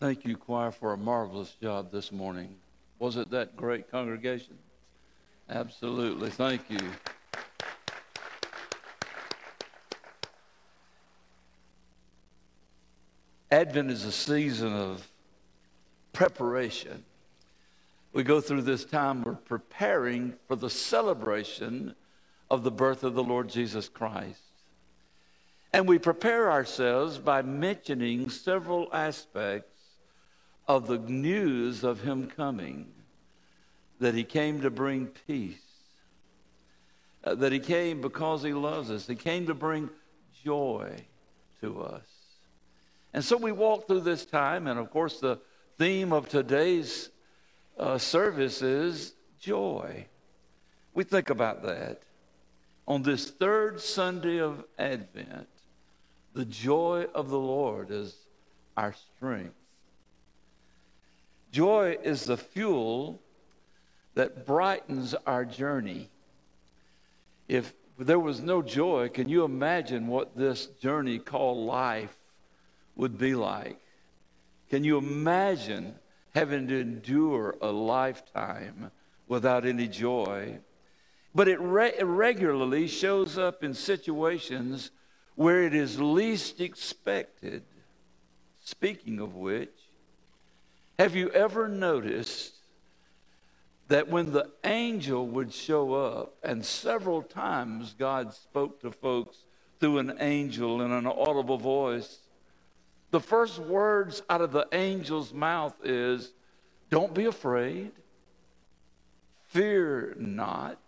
Thank you, choir, for a marvelous job this morning. Was it that great congregation? Absolutely. Thank you. Advent is a season of preparation. We go through this time, we're preparing for the celebration of the birth of the Lord Jesus Christ. And we prepare ourselves by mentioning several aspects of the news of him coming that he came to bring peace, uh, that he came because he loves us, he came to bring joy to us. And so we walk through this time, and of course, the theme of today's uh, service is joy. We think about that. On this third Sunday of Advent, the joy of the Lord is our strength. Joy is the fuel that brightens our journey. If there was no joy, can you imagine what this journey called life would be like? Can you imagine having to endure a lifetime without any joy? But it, re- regularly shows up in situations where it is least expected. Speaking of which, have you ever noticed that when the angel would show up, and several times God spoke to folks through an angel in an audible voice, the first words out of the angel's mouth is, Don't be afraid, fear not.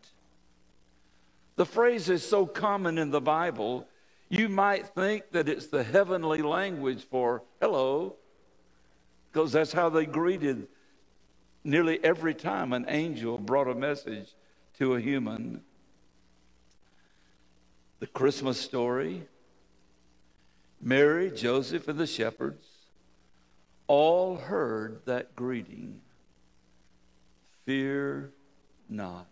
The phrase is so common in the Bible, you might think that it's the heavenly language for hello, because that's how they greeted nearly every time an angel brought a message to a human. The Christmas story, Mary, Joseph, and the shepherds all heard that greeting Fear not.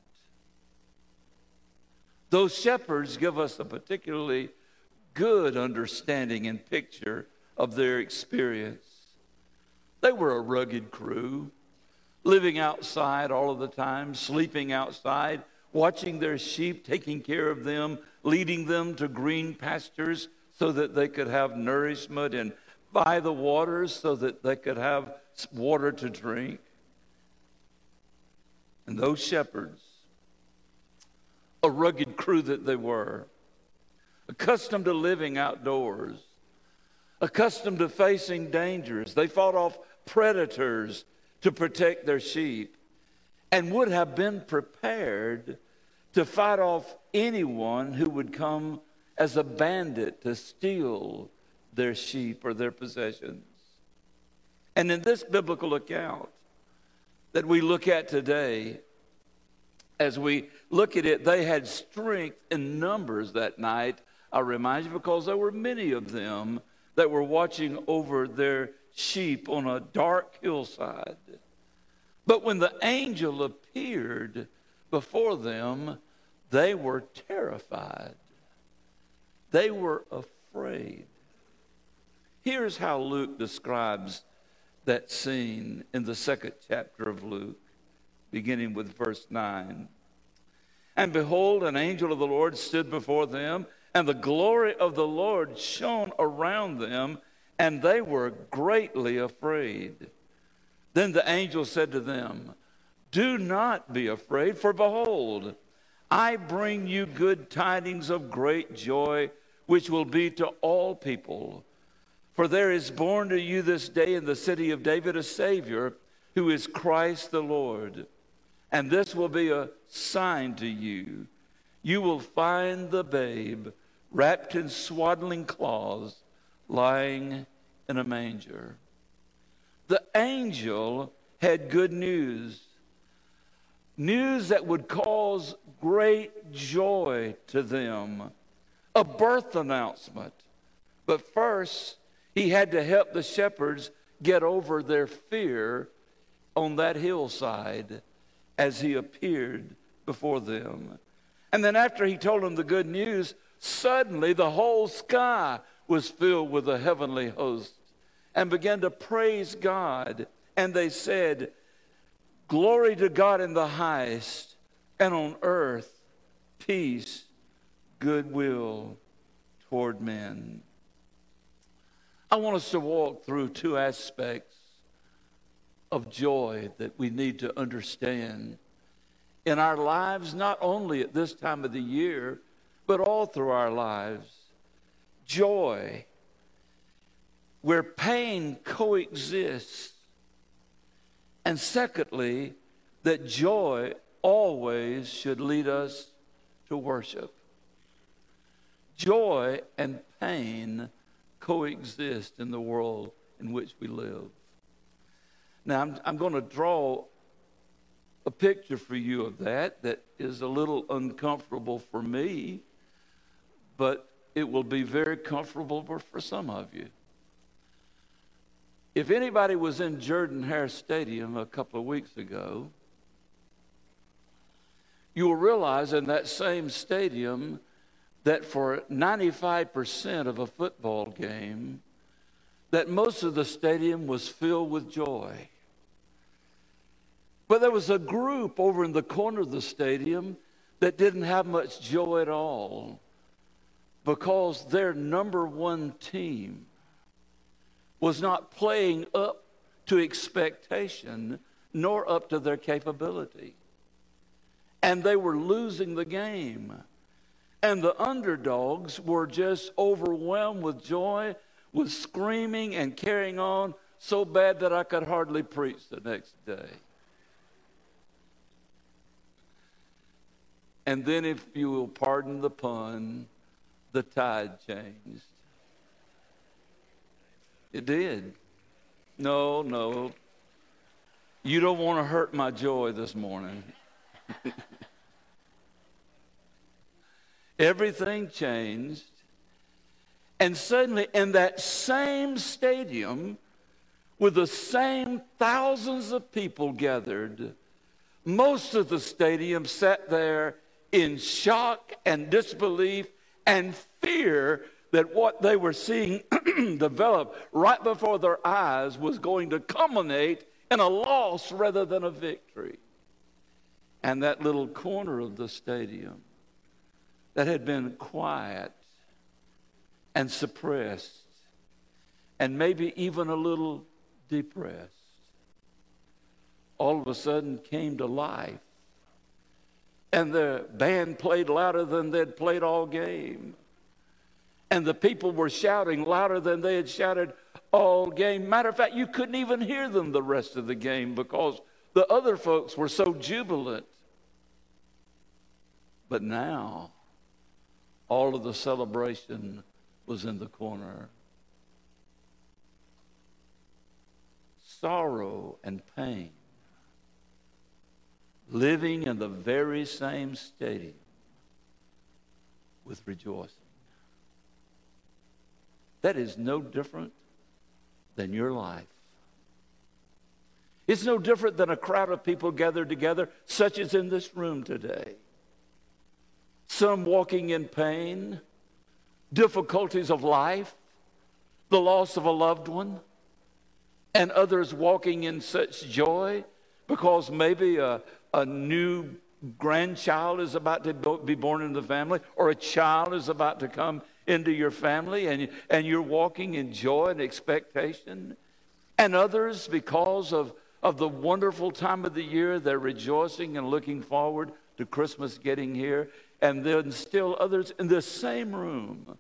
Those shepherds give us a particularly good understanding and picture of their experience. They were a rugged crew, living outside all of the time, sleeping outside, watching their sheep, taking care of them, leading them to green pastures so that they could have nourishment and by the waters so that they could have water to drink. And those shepherds, a rugged crew that they were, accustomed to living outdoors, accustomed to facing dangers. They fought off predators to protect their sheep and would have been prepared to fight off anyone who would come as a bandit to steal their sheep or their possessions. And in this biblical account that we look at today, as we look at it, they had strength in numbers that night. I remind you, because there were many of them that were watching over their sheep on a dark hillside. But when the angel appeared before them, they were terrified. They were afraid. Here's how Luke describes that scene in the second chapter of Luke, beginning with verse 9. And behold, an angel of the Lord stood before them, and the glory of the Lord shone around them, and they were greatly afraid. Then the angel said to them, Do not be afraid, for behold, I bring you good tidings of great joy, which will be to all people. For there is born to you this day in the city of David a Savior, who is Christ the Lord. And this will be a sign to you. You will find the babe wrapped in swaddling cloths lying in a manger. The angel had good news, news that would cause great joy to them, a birth announcement. But first, he had to help the shepherds get over their fear on that hillside as he appeared before them. And then, after he told them the good news, suddenly the whole sky was filled with a heavenly host. and began to praise God. And they said, Glory to God in the highest, and on earth, peace, goodwill toward men. I want us to walk through two aspects of joy that we need to understand in our lives, not only at this time of the year, but all through our lives. Joy, where pain coexists and secondly, that joy always should lead us to worship. Joy and pain coexist in the world in which we live. Now, I'm, I'm going to draw a picture for you of that that is a little uncomfortable for me, but it will be very comfortable for, for some of you. If anybody was in Jordan Hare Stadium a couple of weeks ago, you will realize in that same stadium that for 95% of a football game, that most of the stadium was filled with joy. But there was a group over in the corner of the stadium that didn't have much joy at all because their number one team was not playing up to expectation nor up to their capability. And they were losing the game. And the underdogs were just overwhelmed with joy, with screaming and carrying on so bad that I could hardly preach the next day. And then, if you will pardon the pun, the tide changed. It did. No, no. You don't want to hurt my joy this morning. Everything changed. And suddenly, in that same stadium, with the same thousands of people gathered, most of the stadium sat there in shock and disbelief and fear that what they were seeing develop right before their eyes was going to culminate in a loss rather than a victory. And that little corner of the stadium that had been quiet and suppressed and maybe even a little depressed all of a sudden came to life. And the band played louder than they'd played all game and the people were shouting louder than they had shouted all game. Matter of fact, you couldn't even hear them the rest of the game because the other folks were so jubilant. But now, all of the celebration was in the corner. Sorrow and pain, living in the very same stadium with rejoicing. That is no different than your life. It's no different than a crowd of people gathered together, such as in this room today. Some walking in pain, difficulties of life, the loss of a loved one, and others walking in such joy because maybe a, a new grandchild is about to be born into the family or a child is about to come into your family and, and you're walking in joy and expectation. And others, because of, of the wonderful time of the year, they're rejoicing and looking forward to Christmas getting here. And then still others in the same room,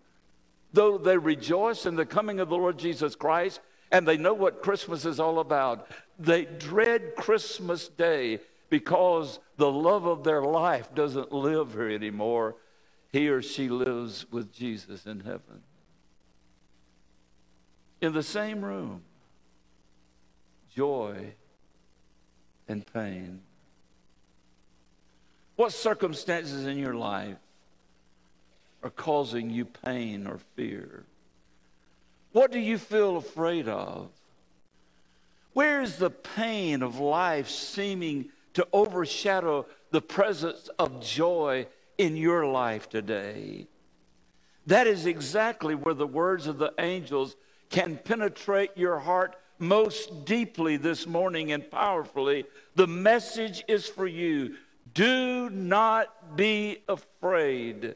though they rejoice in the coming of the Lord Jesus Christ and they know what Christmas is all about, they dread Christmas Day because the love of their life doesn't live here anymore he or she lives with Jesus in heaven. In the same room, joy and pain. What circumstances in your life are causing you pain or fear? What do you feel afraid of? Where is the pain of life seeming to overshadow the presence of joy in your life today. That is exactly where the words of the angels can penetrate your heart most deeply this morning and powerfully, the message is for you. Do not be afraid.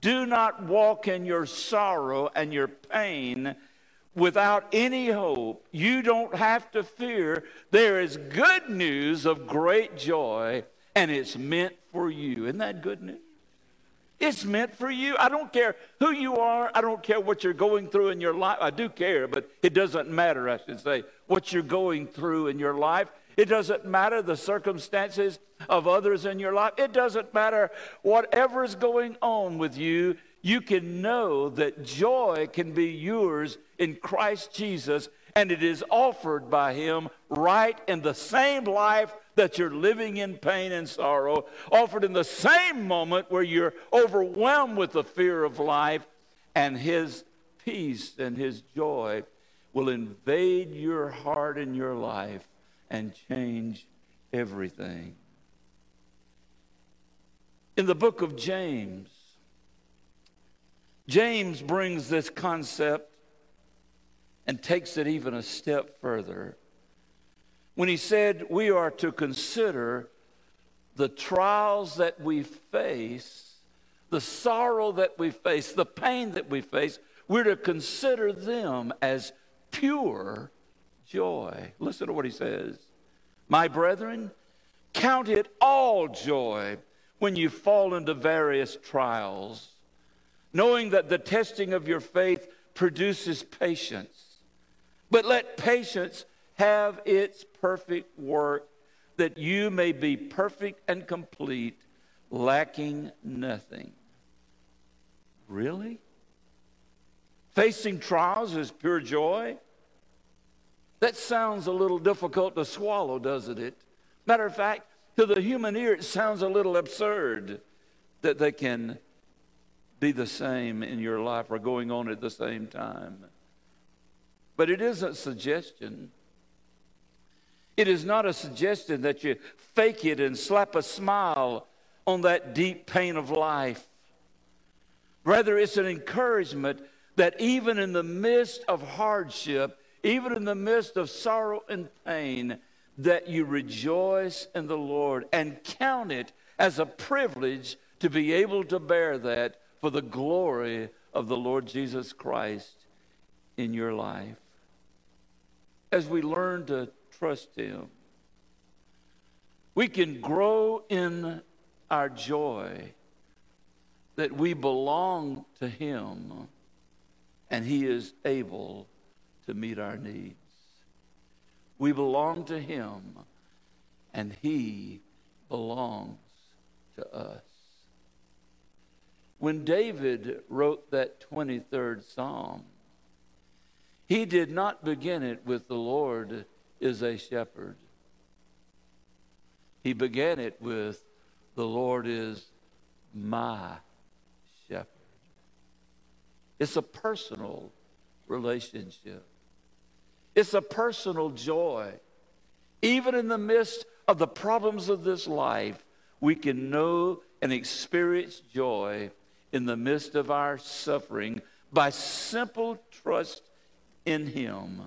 Do not walk in your sorrow and your pain without any hope. You don't have to fear. There is good news of great joy, and it's meant for you. Isn't that good news? It's meant for you. I don't care who you are. I don't care what you're going through in your life. I do care, but it doesn't matter, I should say, what you're going through in your life. It doesn't matter the circumstances of others in your life. It doesn't matter whatever is going on with you. You can know that joy can be yours in Christ Jesus, and it is offered by Him right in the same life that you're living in pain and sorrow, offered in the same moment where you're overwhelmed with the fear of life, and His peace and His joy will invade your heart and your life and change everything. In the book of James, James brings this concept and takes it even a step further. When he said we are to consider the trials that we face, the sorrow that we face, the pain that we face, we're to consider them as pure joy. Listen to what he says. My brethren, count it all joy when you fall into various trials, knowing that the testing of your faith produces patience. But let patience have its perfect work, that you may be perfect and complete, lacking nothing. Really? Facing trials is pure joy? That sounds a little difficult to swallow, doesn't it? Matter of fact, to the human ear, it sounds a little absurd that they can be the same in your life or going on at the same time. But it isn't suggestion. It is not a suggestion that you fake it and slap a smile on that deep pain of life. Rather, it's an encouragement that even in the midst of hardship, even in the midst of sorrow and pain, that you rejoice in the Lord and count it as a privilege to be able to bear that for the glory of the Lord Jesus Christ in your life. As we learn to trust Him, we can grow in our joy that we belong to Him and He is able to meet our needs. We belong to Him, and He belongs to us. When David wrote that 23rd Psalm, he did not begin it with the Lord is a shepherd. He began it with the Lord is my shepherd. It's a personal relationship. It's a personal joy. Even in the midst of the problems of this life, we can know and experience joy in the midst of our suffering by simple trust in Him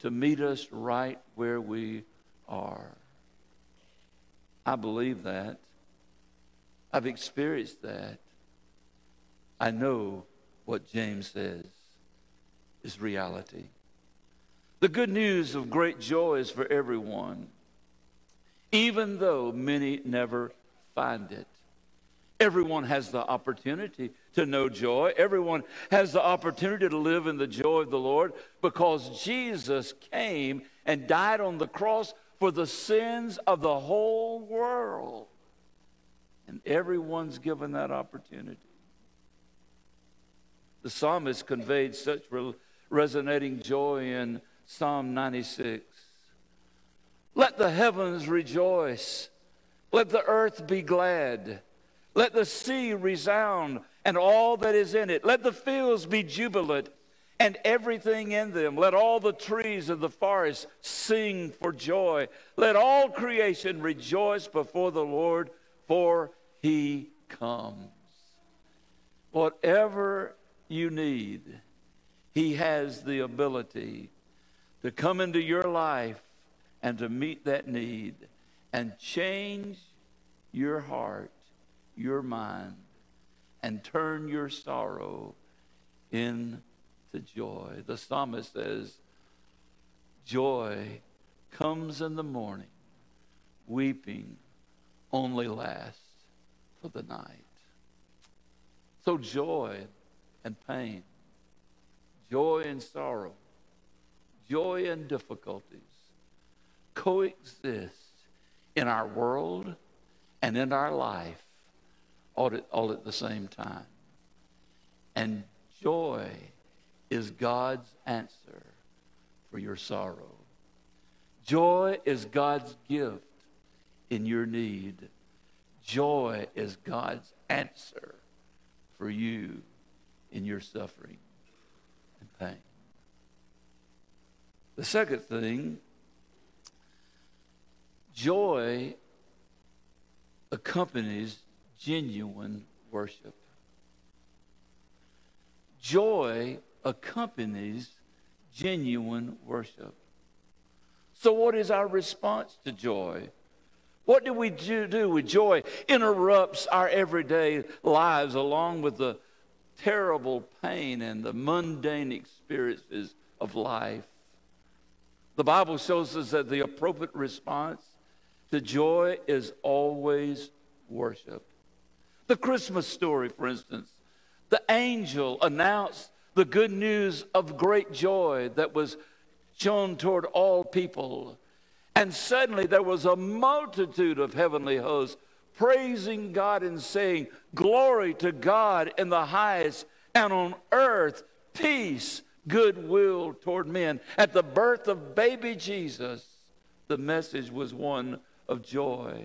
to meet us right where we are. I believe that. I've experienced that. I know what James says is reality. The good news of great joy is for everyone, even though many never find it. Everyone has the opportunity to know joy. Everyone has the opportunity to live in the joy of the Lord because Jesus came and died on the cross for the sins of the whole world. And everyone's given that opportunity. The psalmist conveyed such resonating joy in Psalm 96. Let the heavens rejoice. Let the earth be glad. Let the sea resound and all that is in it. Let the fields be jubilant and everything in them. Let all the trees of the forest sing for joy. Let all creation rejoice before the Lord, for he comes. Whatever you need, He has the ability to come into your life and to meet that need and change your heart, your mind, and turn your sorrow into joy. The psalmist says, Joy comes in the morning, weeping only lasts for the night. So, joy and pain, joy and sorrow, joy and difficulties coexist in our world and in our life all at, all at the same time. And joy is God's answer for your sorrow. Joy is God's gift in your need. Joy is God's answer for you in your suffering and pain. The second thing, joy accompanies genuine worship. Joy accompanies genuine worship. So, what is our response to joy? What do we do with joy? Interrupts our everyday lives along with the terrible pain and the mundane experiences of life. The Bible shows us that the appropriate response to joy is always worship. The Christmas story, for instance, the angel announced the good news of great joy that was shown toward all people. And suddenly there was a multitude of heavenly hosts praising God and saying, Glory to God in the highest, and on earth, peace, goodwill toward men. At the birth of baby Jesus, the message was one of joy.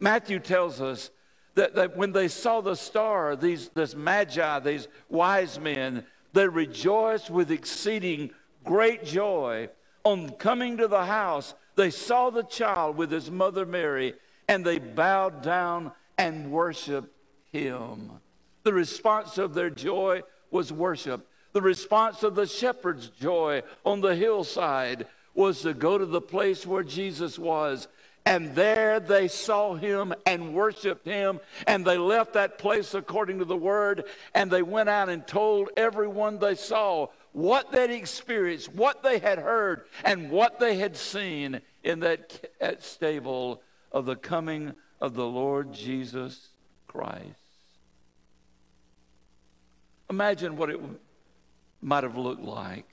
Matthew tells us that, that when they saw the star, these this magi, these wise men, they rejoiced with exceeding great joy. On coming to the house, they saw the child with his mother Mary, and they bowed down and worshiped him. The response of their joy was worship. The response of the shepherd's joy on the hillside was to go to the place where Jesus was and there they saw him and worshiped him. And they left that place according to the word. And they went out and told everyone they saw what they'd experienced, what they had heard, and what they had seen in that, that stable of the coming of the Lord Jesus Christ. Imagine what it might have looked like.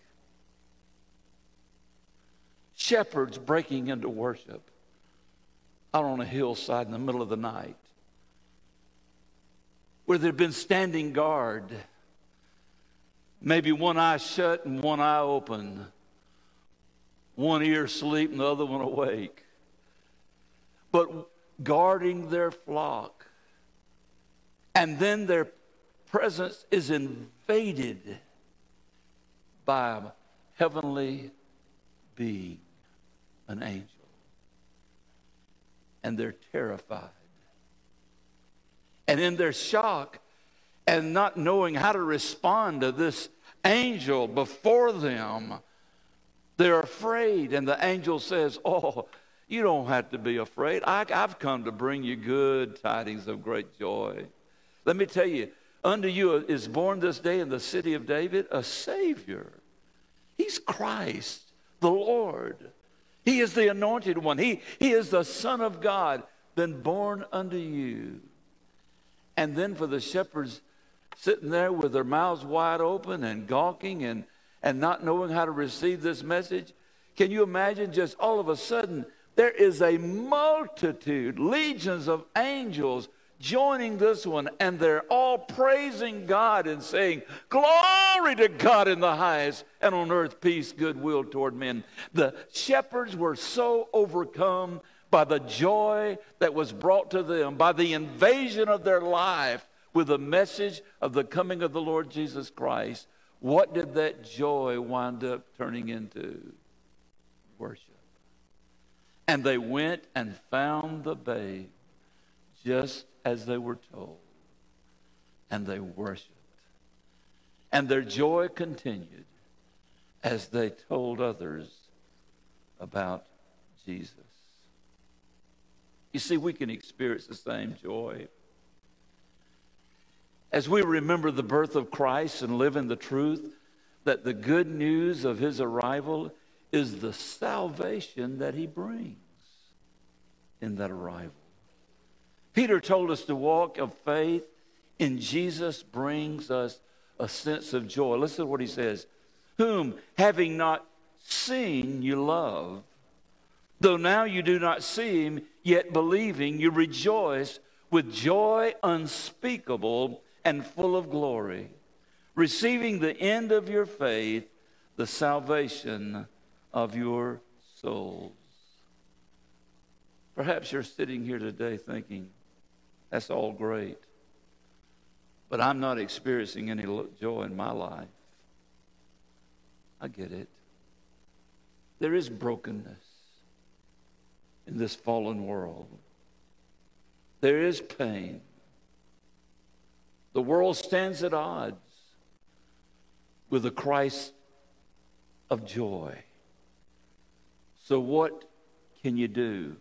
Shepherds breaking into worship out on a hillside in the middle of the night where they'd been standing guard, maybe one eye shut and one eye open, one ear asleep and the other one awake, but guarding their flock. And then their presence is invaded by a heavenly being, an angel and they're terrified. And in their shock and not knowing how to respond to this angel before them, they're afraid. And the angel says, Oh, you don't have to be afraid. I, have come to bring you good tidings of great joy. Let me tell you, unto you is born this day in the city of David a Savior. He's Christ, the Lord. He is the anointed one. He, he is the Son of God, been born unto you. And then for the shepherds sitting there with their mouths wide open and gawking and, and not knowing how to receive this message, can you imagine just all of a sudden there is a multitude, legions of angels joining this one, and they're all praising God and saying, Glory to God in the highest, and on earth peace, goodwill toward men. The shepherds were so overcome by the joy that was brought to them, by the invasion of their life with the message of the coming of the Lord Jesus Christ. What did that joy wind up turning into? Worship. And they went and found the babe just as they were told. And they worshiped. And their joy continued as they told others about Jesus. You see, we can experience the same joy. As we remember the birth of Christ and live in the truth that the good news of his arrival is the salvation that he brings in that arrival. Peter told us the walk of faith in Jesus brings us a sense of joy. Listen to what he says. Whom, having not seen, you love. Though now you do not see him, yet believing, you rejoice with joy unspeakable and full of glory, receiving the end of your faith, the salvation of your souls. Perhaps you're sitting here today thinking, that's all great, but I'm not experiencing any joy in my life. I get it. There is brokenness in this fallen world. There is pain. The world stands at odds with the Christ of joy. So, what can you do?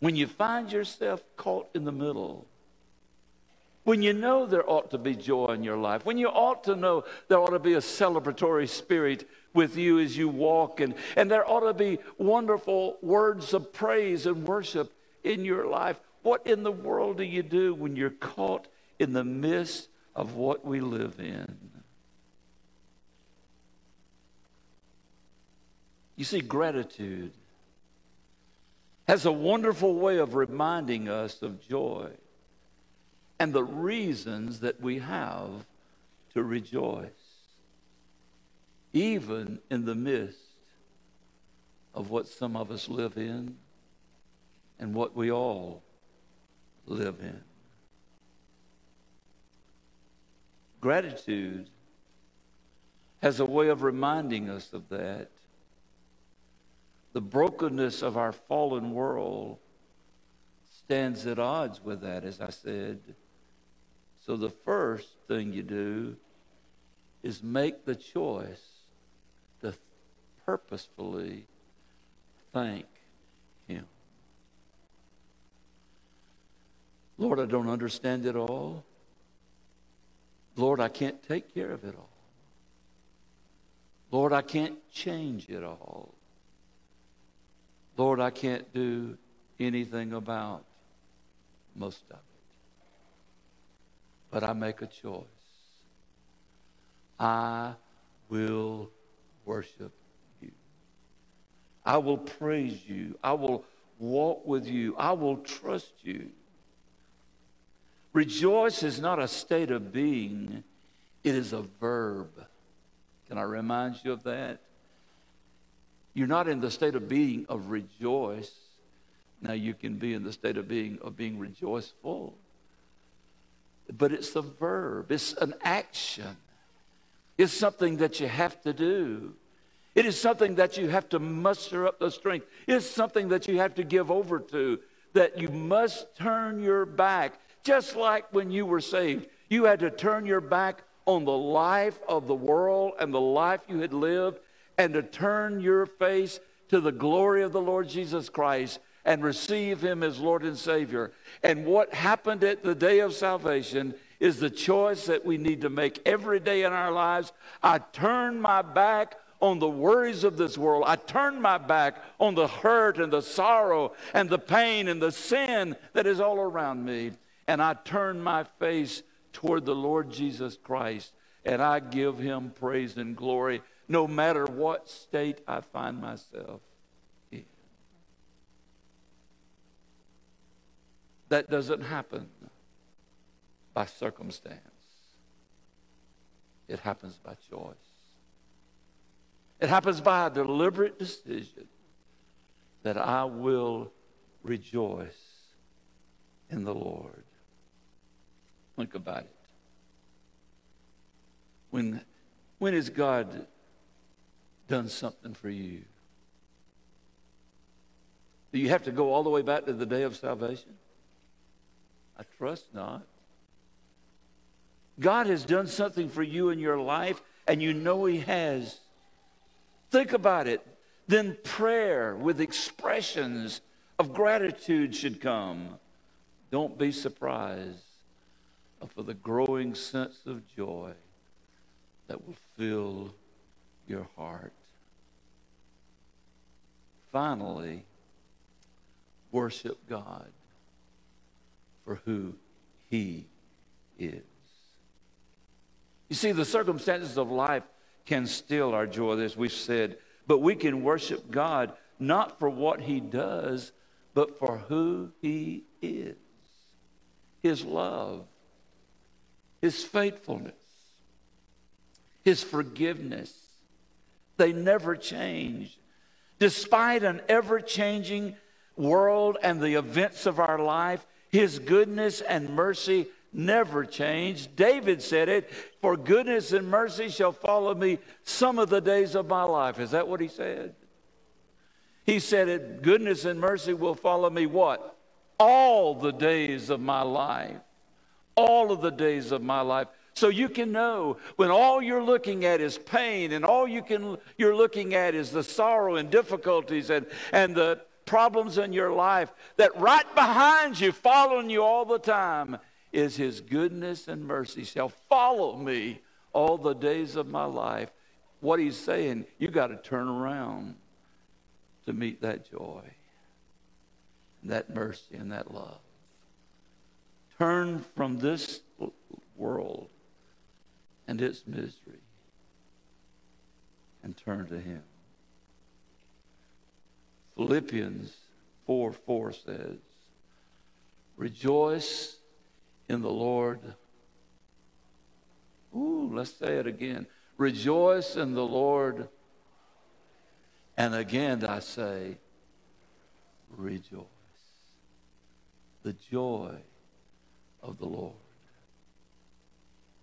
When you find yourself caught in the middle, when you know there ought to be joy in your life, when you ought to know there ought to be a celebratory spirit with you as you walk, and, and there ought to be wonderful words of praise and worship in your life. What in the world do you do when you're caught in the midst of what we live in? You see, gratitude has a wonderful way of reminding us of joy and the reasons that we have to rejoice, even in the midst of what some of us live in and what we all live in. Gratitude has a way of reminding us of that. The brokenness of our fallen world stands at odds with that, as I said. So the first thing you do is make the choice to purposefully thank Him. Lord, I don't understand it all. Lord, I can't take care of it all. Lord, I can't change it all. Lord, I can't do anything about most of it but I make a choice. I will worship you. I will praise you. I will walk with you. I will trust you. Rejoice is not a state of being, it is a verb. Can I remind you of that? You're not in the state of being of rejoice. Now you can be in the state of being of being rejoiceful but it's a verb, it's an action. It's something that you have to do. It is something that you have to muster up the strength. It's something that you have to give over to, that you must turn your back. Just like when you were saved, you had to turn your back on the life of the world and the life you had lived, and to turn your face to the glory of the Lord Jesus Christ and receive him as Lord and Savior. And what happened at the day of salvation is the choice that we need to make every day in our lives. I turn my back on the worries of this world. I turn my back on the hurt and the sorrow and the pain and the sin that is all around me. And I turn my face toward the Lord Jesus Christ and I give him praise and glory no matter what state I find myself. In. That doesn't happen by circumstance, it happens by choice. It happens by a deliberate decision that I will rejoice in the Lord. Think about it. When, when has God done something for you? Do you have to go all the way back to the day of salvation? I trust not. God has done something for you in your life, and you know He has, think about it. Then prayer with expressions of gratitude should come. Don't be surprised for the growing sense of joy that will fill your heart. Finally, worship God for who He is. You see, the circumstances of life can steal our joy, as we've said, but we can worship God not for what He does, but for who He is His love, His faithfulness, His forgiveness. They never change. Despite an ever changing world and the events of our life, His goodness and mercy never change. David said it, for goodness and mercy shall follow me some of the days of my life. Is that what he said? He said it, goodness and mercy will follow me what? All the days of my life. All of the days of my life. So you can know when all you're looking at is pain and all you can you're looking at is the sorrow and difficulties and, and the problems in your life that right behind you, following you all the time, is his goodness and mercy shall follow me all the days of my life. What he's saying, you got to turn around to meet that joy, that mercy, and that love. Turn from this world and its misery and turn to him. Philippians 4 4 says, Rejoice in the Lord. Ooh, let's say it again. Rejoice in the Lord. And again I say, rejoice. The joy of the Lord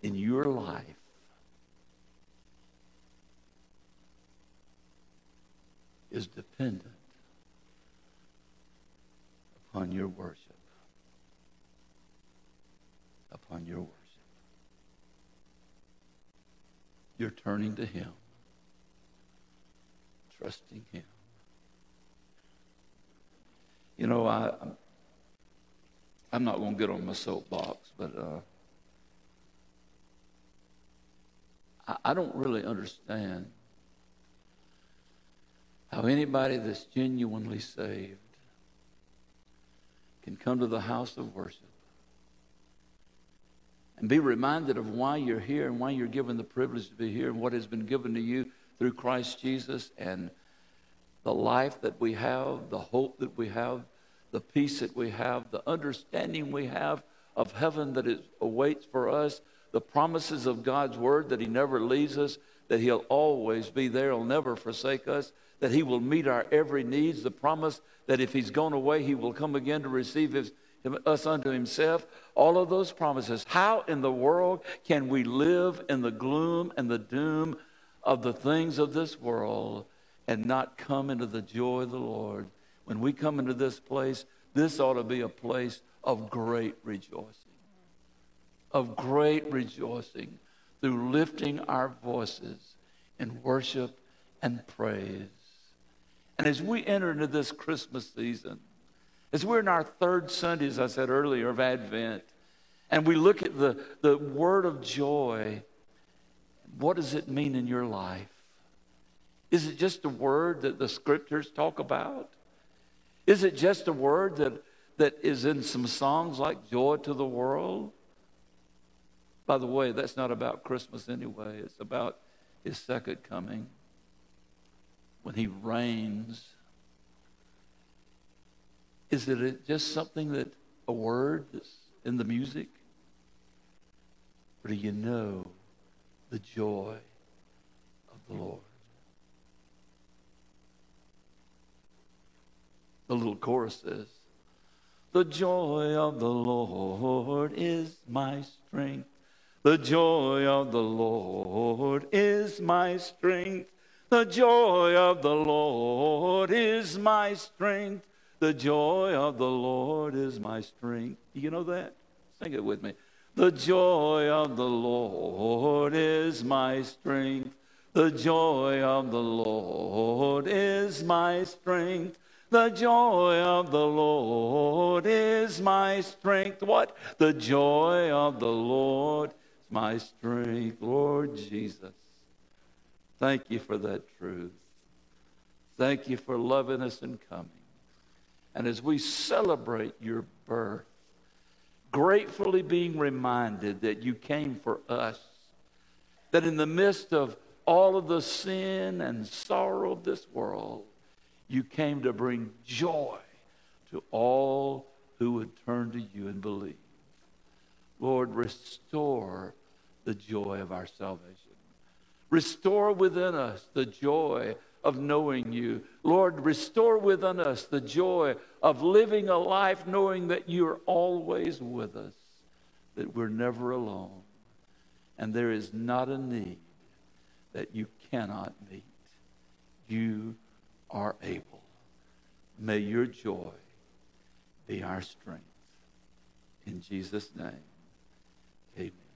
in your life is dependent upon your worship upon your worship. You're turning to Him, trusting Him. You know, I, I'm not going to get on my soapbox, but uh, I, don't really understand how anybody that's genuinely saved can come to the house of worship and be reminded of why you're here and why you're given the privilege to be here and what has been given to you through Christ Jesus and the life that we have, the hope that we have, the peace that we have, the understanding we have of heaven that it awaits for us, the promises of God's word that He never leaves us, that He'll always be there, He'll never forsake us, that He will meet our every needs, the promise that if He's gone away, He will come again to receive His us unto himself, all of those promises. How in the world can we live in the gloom and the doom of the things of this world and not come into the joy of the Lord? When we come into this place, this ought to be a place of great rejoicing. Of great rejoicing through lifting our voices in worship and praise. And as we enter into this Christmas season, as we're in our third Sunday, as I said earlier, of Advent, and we look at the, the word of joy, what does it mean in your life? Is it just a word that the scriptures talk about? Is it just a word that, that is in some songs like Joy to the World? By the way, that's not about Christmas anyway. It's about his second coming when he reigns is it just something that, a word that's in the music? Or do you know the joy of the Lord? The little chorus says, The joy of the Lord is my strength. The joy of the Lord is my strength. The joy of the Lord is my strength. The joy of the Lord is my strength. You know that? Sing it with me. The joy of the Lord is my strength. The joy of the Lord is my strength. The joy of the Lord is my strength. What? The joy of the Lord my strength. Lord Jesus, thank you for that truth. Thank you for loving us and coming. And as we celebrate your birth, gratefully being reminded that you came for us, that in the midst of all of the sin and sorrow of this world, you came to bring joy to all who would turn to you and believe. Lord, restore the joy of our salvation. Restore within us the joy of knowing you. Lord, restore within us the joy of living a life knowing that you are always with us, that we're never alone, and there is not a need that you cannot meet. You are able. May your joy be our strength. In Jesus' name, amen.